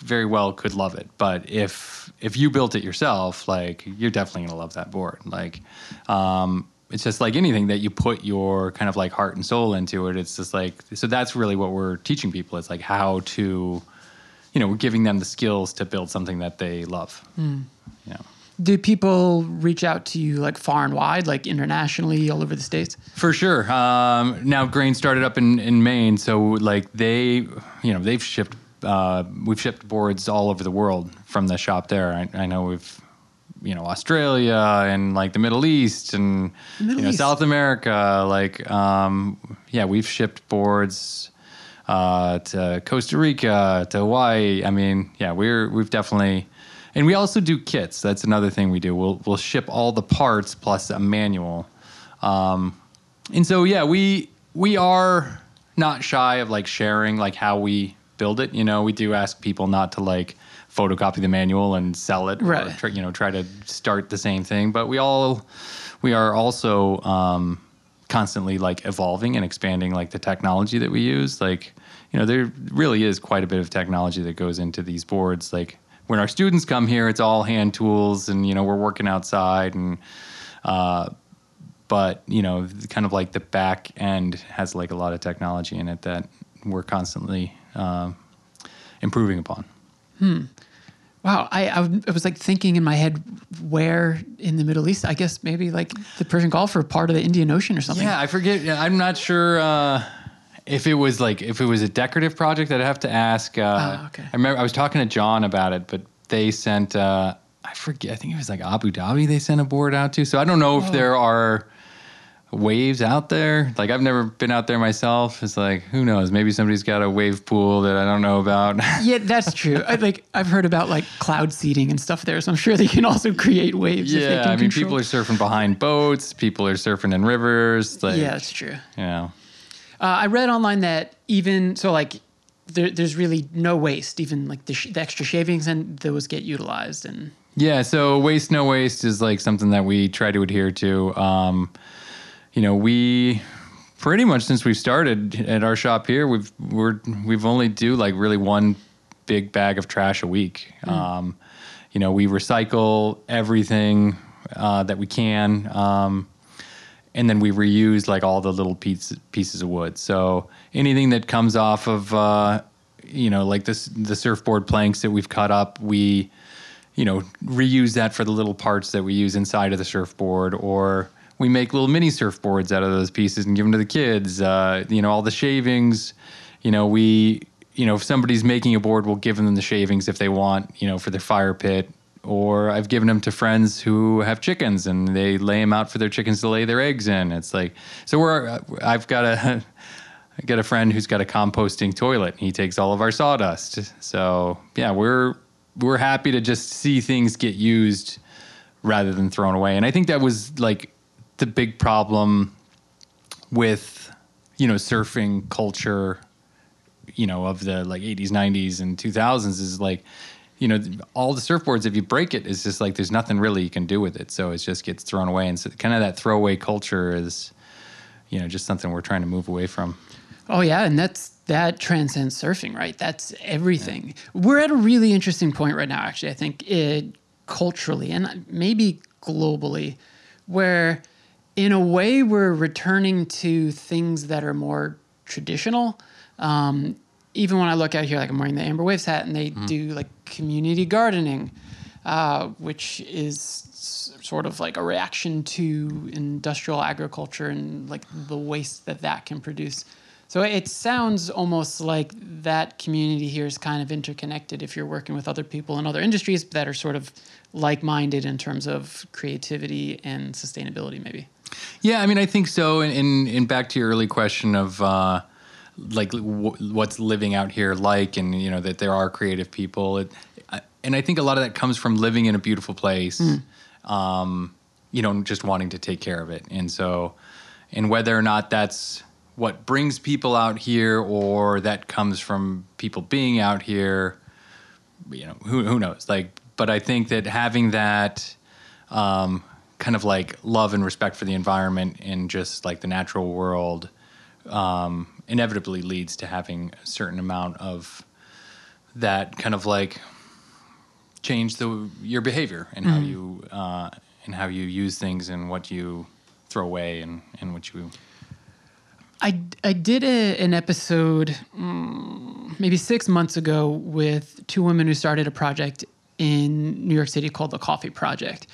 Speaker 2: very well could love it. But if if you built it yourself, like, you're definitely gonna love that board. Like, um, it's just like anything that you put your kind of like heart and soul into it. It's just like so that's really what we're teaching people. It's like how to, you know, we're giving them the skills to build something that they love. Yeah.
Speaker 1: do people reach out to you like far and wide like internationally all over the states
Speaker 2: For sure. Um, now Grain started up in, in Maine, so like they, you know, they've shipped, uh, we've shipped boards all over the world from the shop there. I, I know we've, you know, Australia and like the Middle East and
Speaker 1: Middle
Speaker 2: you know
Speaker 1: East.
Speaker 2: South America. Like, um, yeah, we've shipped boards uh, to Costa Rica, to Hawaii. I mean, yeah, we're we've definitely. And we also do kits. That's another thing we do. We'll we'll ship all the parts plus a manual. Um, and so yeah, we we are not shy of like sharing like how we build it. You know, we do ask people not to like photocopy the manual and sell it, or
Speaker 1: Right.
Speaker 2: try, you know, try to start the same thing. But we all we are also um, constantly like evolving and expanding like the technology that we use. Like you know, there really is quite a bit of technology that goes into these boards. Like when our students come here, it's all hand tools, and you know, we're working outside and but you know kind of like the back end has like a lot of technology in it that we're constantly um, improving upon Hmm.
Speaker 1: wow I, I was like thinking in my head where in the middle east i guess maybe like the persian gulf or part of the indian ocean or something
Speaker 2: yeah i forget yeah, i'm not sure uh, if it was like if it was a decorative project i'd have to ask uh,
Speaker 1: Ah, okay.
Speaker 2: i remember i was talking to john about it but they sent uh, i forget. I think it was like Abu Dhabi. They sent a board out to. So I don't know if there are waves out there. Like I've never been out there myself. It's like who knows? Maybe somebody's got a wave pool that I don't know about. *laughs*
Speaker 1: Yeah, that's true. I, like I've heard about like cloud seeding and stuff there, so I'm sure they can also create waves. if they
Speaker 2: yeah,
Speaker 1: can
Speaker 2: I mean,
Speaker 1: control-
Speaker 2: people are surfing behind boats. People are surfing in rivers. Like,
Speaker 1: Yeah, that's true.
Speaker 2: you know.
Speaker 1: Uh, I read online that even so, like there, there's really no waste. Even like the, sh- the extra shavings and those get utilized. And
Speaker 2: Yeah, so waste no waste is like something that we try to adhere to. Um, you know, we pretty much since we've started at our shop here, we've we're we've only do like really one big bag of trash a week. Um, you know, we recycle everything uh, that we can. Um, and then we reuse like all the little pieces pieces of wood. So anything that comes off of uh, you know like this the surfboard planks that we've cut up, we you know reuse that for the little parts that we use inside of the surfboard, or we make little mini surfboards out of those pieces and give them to the kids. Uh, you know all the shavings, you know we you know if somebody's making a board, we'll give them the shavings if they want, you know for their fire pit or I've given them to friends who have chickens and they lay them out for their chickens to lay their eggs in. It's like so we're uh, I've got a *laughs* I got a friend who's got a composting toilet. He takes all of our sawdust. So yeah, we're we're happy to just see things get used rather than thrown away. And I think that was like the big problem with you know surfing culture you know of the like 80s 90s and 2000s is like you know all the surfboards if you break it it's just like there's nothing really you can do with it so it just gets thrown away and so kind of that throwaway culture is you know just something we're trying to move away from
Speaker 1: oh yeah, and that's that transcends surfing, right? That's everything. We're at a really interesting point right now, actually. I think it, culturally and maybe globally, where in a way we're returning to things that are more traditional. Um, even when I look out here, like I'm wearing the Amber Waves hat, and they do like community gardening, uh, which is sort of like a reaction to industrial agriculture and like the waste that that can produce. So it sounds almost like that community here is kind of interconnected if you're working with other people in other industries that are sort of like-minded in terms of creativity and sustainability, maybe.
Speaker 2: Yeah, I mean, I think so. And, and, and back to your early question of uh, like w- what's living out here like, and you know that there are creative people. It, I, and I think a lot of that comes from living in a beautiful place, um, you know, just wanting to take care of it. And so, and whether or not that's what brings people out here or that comes from people being out here, you know, who who knows? Like, but I think that having that um, kind of like love and respect for the environment and just like the natural world um, inevitably leads to having a certain amount of that kind of like change the your behavior and how you uh, and how you use things and what you throw away and and what you
Speaker 1: I, I did a, an episode mm, maybe six months ago with two women who started a project in New York City called the Coffee Project.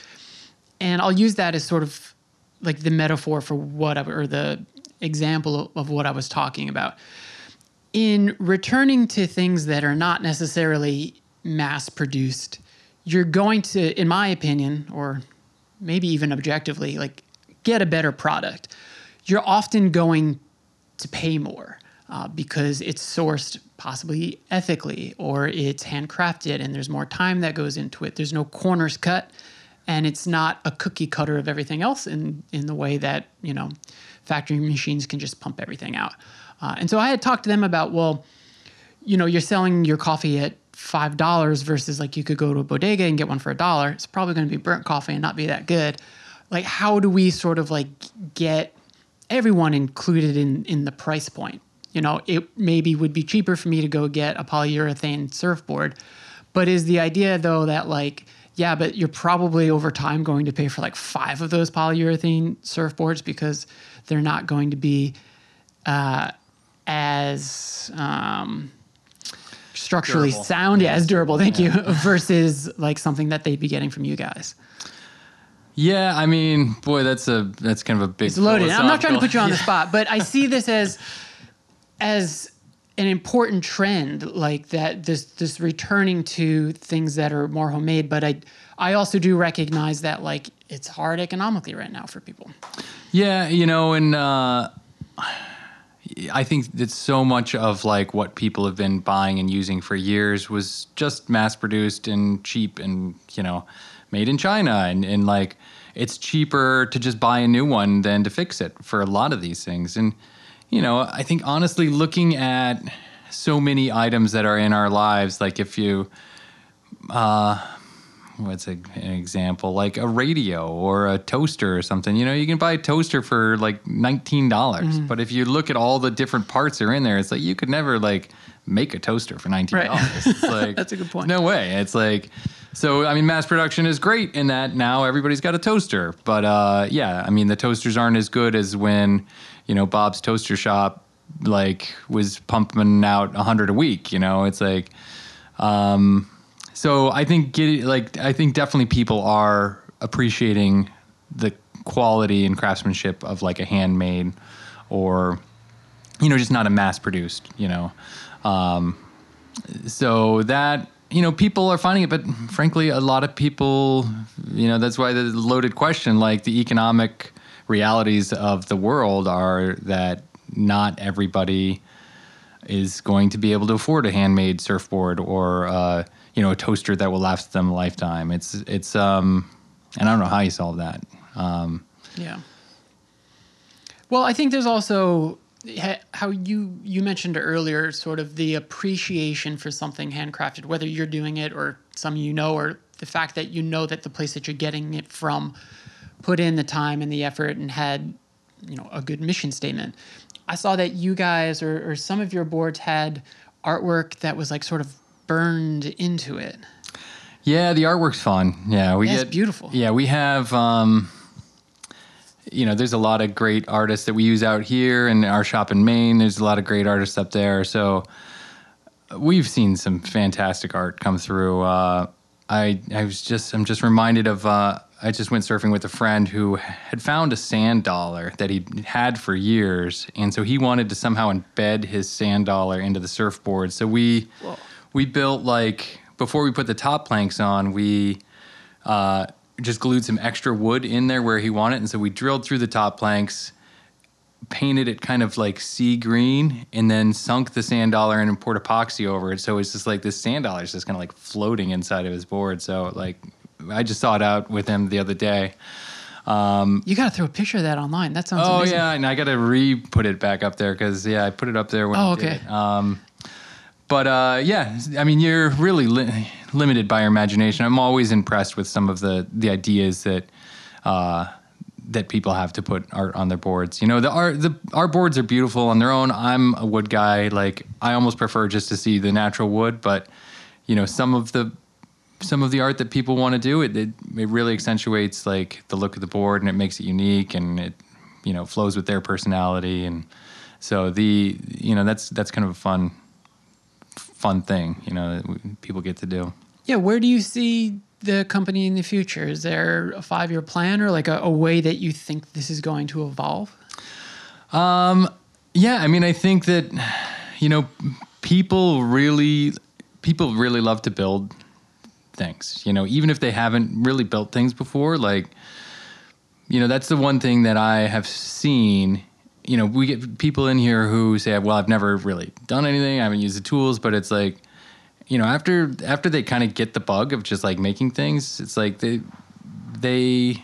Speaker 1: And I'll use that as sort of like the metaphor for what I, or the example of what I was talking about. In returning to things that are not necessarily mass produced, you're going to, in my opinion, or maybe even objectively, like get a better product. You're often going to pay more uh, because it's sourced possibly ethically or it's handcrafted and there's more time that goes into it. There's no corners cut and it's not a cookie cutter of everything else in, in the way that, you know, factory machines can just pump everything out. Uh, and so I had talked to them about, well, you know, you're selling your coffee at five dollars versus like you could go to a bodega and get one for a dollar. It's probably going to be burnt coffee and not be that good. Like, how do we sort of like get everyone included in in the price point? You know, it maybe would be cheaper for me to go get a polyurethane surfboard, but is the idea though that like yeah, but you're probably over time going to pay for like five of those polyurethane surfboards because they're not going to be uh, as um, structurally
Speaker 2: Durable.
Speaker 1: sound, yeah, as durable. Thank you. *laughs* Versus like something that they'd be getting from you guys.
Speaker 2: yeah i mean boy that's a that's kind of a big
Speaker 1: It's loaded. I'm not trying to put you on the spot, *laughs* but I see this as as an important trend like that this this returning to things that are more homemade but i i also do recognize that like it's hard economically right now for people.
Speaker 2: Yeah, you know, and uh, I think that so much of like what people have been buying and using for years was just mass produced and cheap and you know made in China. And, and like it's cheaper to just buy a new one than to fix it for a lot of these things. And you know I think honestly looking at so many items that are in our lives like if you what's a, an example? Like a radio or a toaster or something. You know you can buy a toaster for like $19.
Speaker 1: Mm-hmm.
Speaker 2: but if you look at all the different parts that are in there it's like you could never like make a toaster for $19
Speaker 1: Right.
Speaker 2: it's *laughs* like
Speaker 1: That's a good point.
Speaker 2: no way. It's like so i mean mass production is great in that now everybody's got a toaster. But uh yeah i mean the toasters aren't as good as when you know bob's toaster shop like was pumping out 100 a week you know? It's like um, so I think get like I think definitely people are appreciating the quality and craftsmanship of like a handmade or you know just not a mass produced you know. Um, so that you know people are finding it but frankly a lot of people you know that's why the loaded question like the economic realities of the world are that not everybody is going to be able to afford a handmade surfboard or uh, you know a toaster that will last them a lifetime. It's it's um, and I don't know how you solve that. Um,
Speaker 1: Yeah. Well, I think there's also how you you mentioned earlier, sort of the appreciation for something handcrafted, whether you're doing it or some you know, or the fact that you know that the place that you're getting it from put in the time and the effort and had you know a good mission statement. I saw that you guys or, or some of your boards had artwork that was like sort of burned into it.
Speaker 2: yeah, the artwork's fun. Yeah, we
Speaker 1: Yeah, it's
Speaker 2: get
Speaker 1: beautiful.
Speaker 2: Yeah, we have. Um, you know, there's a lot of great artists that we use out here in our shop in Maine. There's a lot of great artists up there. So we've seen some fantastic art come through. Uh, I I was just I'm just reminded of uh, I just went surfing with a friend who had found a sand dollar that he had for years, and so he wanted to somehow embed his sand dollar into the surfboard. So we we built like before we put the top planks on, we uh, just glued some extra wood in there where he wanted, and so we drilled through the top planks painted it kind of like sea green and then sunk the sand dollar in and poured epoxy over it. So it's just like this sand dollar is just kind of like floating inside of his board. So like I just saw it out with him the other day.
Speaker 1: You got to throw a picture of that online. That sounds
Speaker 2: Oh
Speaker 1: amazing.
Speaker 2: yeah, and I got to re put it back up there because yeah, I put it up there when.
Speaker 1: Oh, okay.
Speaker 2: Um, but uh, yeah, I mean, you're really li- limited by your imagination. I'm always impressed with some of the the ideas that uh, that people have to put art on their boards. You know, the art the our boards are beautiful on their own. I'm a wood guy. Like I almost prefer just to see the natural wood, but you know, some of the some of the art that people want to do it, it it really accentuates like the look of the board and it makes it unique and it you know flows with their personality and so the you know that's that's kind of a fun fun thing you know that people get to do
Speaker 1: Yeah, where do you see the company in the future? Is there a five year plan or like a, a way that you think this is going to evolve?
Speaker 2: Um, yeah i mean i think that you know people really people really love to build things you know even if they haven't really built things before like you know that's the one thing that i have seen you know we get people in here who say well i've never really done anything. I haven't used the tools but it's like you know after after they kind of get the bug of just like making things it's like they they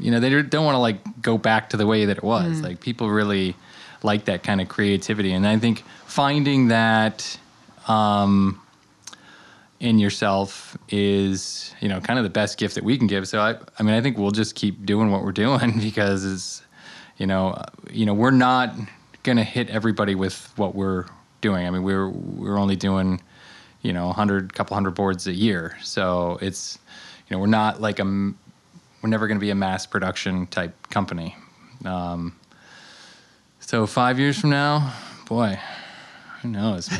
Speaker 2: you know they don't want to like go back to the way that it was. Like people really like that kind of creativity. And i think finding that um in yourself is you know kind of the best gift that we can give. So i i mean i think we'll just keep doing what we're doing *laughs* because it's you know uh, you know we're not going to hit everybody with what we're doing. I mean we're we're only doing you know a 100 couple hundred boards a year. So it's you know we're not like a we're never going to be a mass production type company. Um, so five years from now boy who knows? *laughs*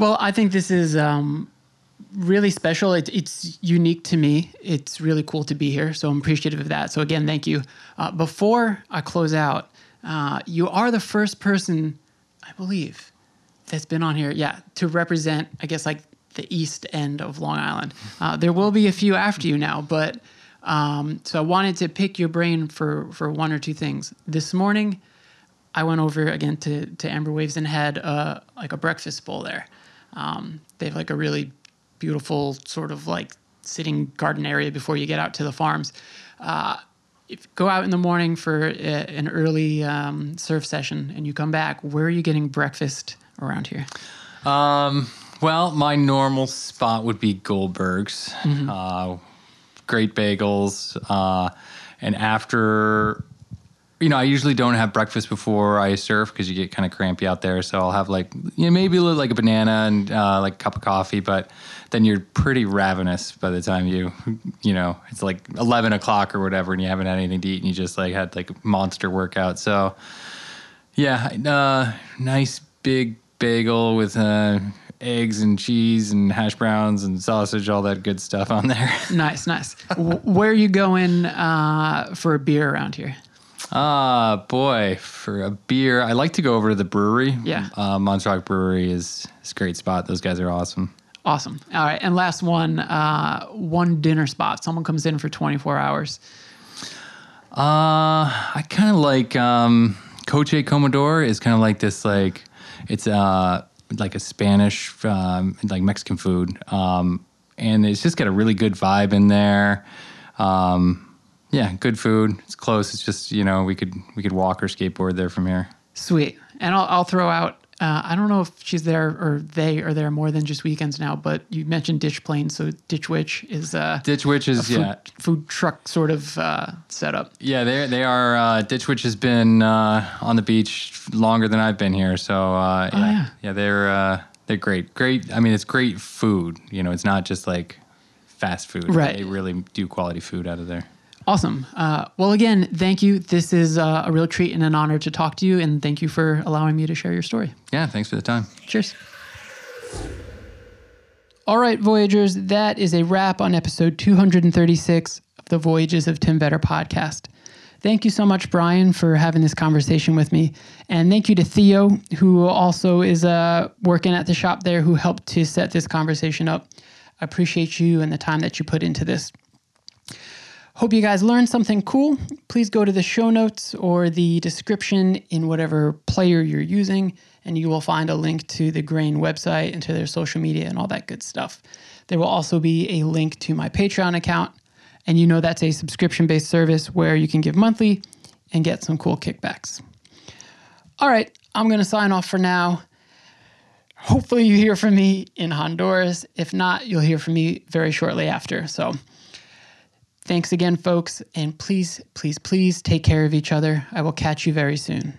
Speaker 1: Well, I think this is um, really special. It, it's unique to me. It's really cool to be here. So I'm appreciative of that. So, again, thank you. Uh, before I close out, uh, you are the first person, I believe, that's been on here. Yeah, to represent, I guess, like the east end of Long Island. Uh, there will be a few after you now, but um, so I wanted to pick your brain for for one or two things. This morning, I went over again to to Amber Waves and had uh, like a breakfast bowl there. Um, they have like a really beautiful sort of like sitting garden area before you get out to the farms. Uh, if go out in the morning for a, an early um, surf session and you come back, where are you getting breakfast around here?
Speaker 2: Um, well, my normal spot would be Goldberg's. Uh, great bagels. Uh, and after, you know, I usually don't have breakfast before I surf because you get kind of crampy out there. So I'll have like, you know, maybe a little like a banana and uh, like a cup of coffee, but then you're pretty ravenous by the time you, you know, it's like 11 o'clock or whatever and you haven't had anything to eat and you just like had like a monster workout. So, yeah, uh, nice big bagel with uh, eggs and cheese and hash browns and sausage, all that good stuff on there. *laughs*
Speaker 1: Nice, nice. Where are you going uh, for a beer around here?
Speaker 2: Ah, boy, for a beer, I like to go over to the brewery.
Speaker 1: Yeah.
Speaker 2: uh, Montauk Brewery is is a great spot. Those guys are awesome.
Speaker 1: Awesome. All right, and last one, uh, one dinner spot. Someone comes in for 24 hours.
Speaker 2: Uh, I kind of like um, Coche Comedor is kind of like this like it's uh like a Spanish um, like Mexican food, um, and it's just got a really good vibe in there. Um, yeah, good food. It's close. It's just you know we could we could walk or skateboard there from here.
Speaker 1: Sweet. And I'll, I'll throw out. Uh, I don't know if she's there or they are there more than just weekends now, but you mentioned Ditch Plane, so Ditch Witch is uh,
Speaker 2: Ditch Witch is
Speaker 1: food,
Speaker 2: yeah
Speaker 1: food truck sort of uh, setup.
Speaker 2: yeah they they are uh, Ditch Witch has been uh, on the beach longer than I've been here. So uh, yeah,
Speaker 1: Oh, yeah.
Speaker 2: yeah they're uh, they're great. Great. I mean it's great food. You know it's not just like fast food.
Speaker 1: Right.
Speaker 2: They really do quality food out of there.
Speaker 1: Awesome. Uh, well, again, thank you. This is uh, a real treat and an honor to talk to you, and thank you for allowing me to share your story.
Speaker 2: Yeah. Thanks for the time.
Speaker 1: Cheers. All right, Voyagers, that is a wrap on episode 236 of the Voyages of Tim Vetter podcast. Thank you so much, Brian, for having this conversation with me. And thank you to Theo, who also is uh, working at the shop there, who helped to set this conversation up. I appreciate you and the time that you put into this. Hope you guys learned something cool. Please go to the show notes or the description in whatever player you're using, and you will find a link to the Grain website and to their social media and all that good stuff. There will also be a link to my Patreon account, and you know that's a subscription based service where you can give monthly and get some cool kickbacks. All right, I'm going to sign off for now. Hopefully, you hear from me in Honduras. If not, you'll hear from me very shortly after. So, Thanks again, folks, and please, please, please take care of each other. I will catch you very soon.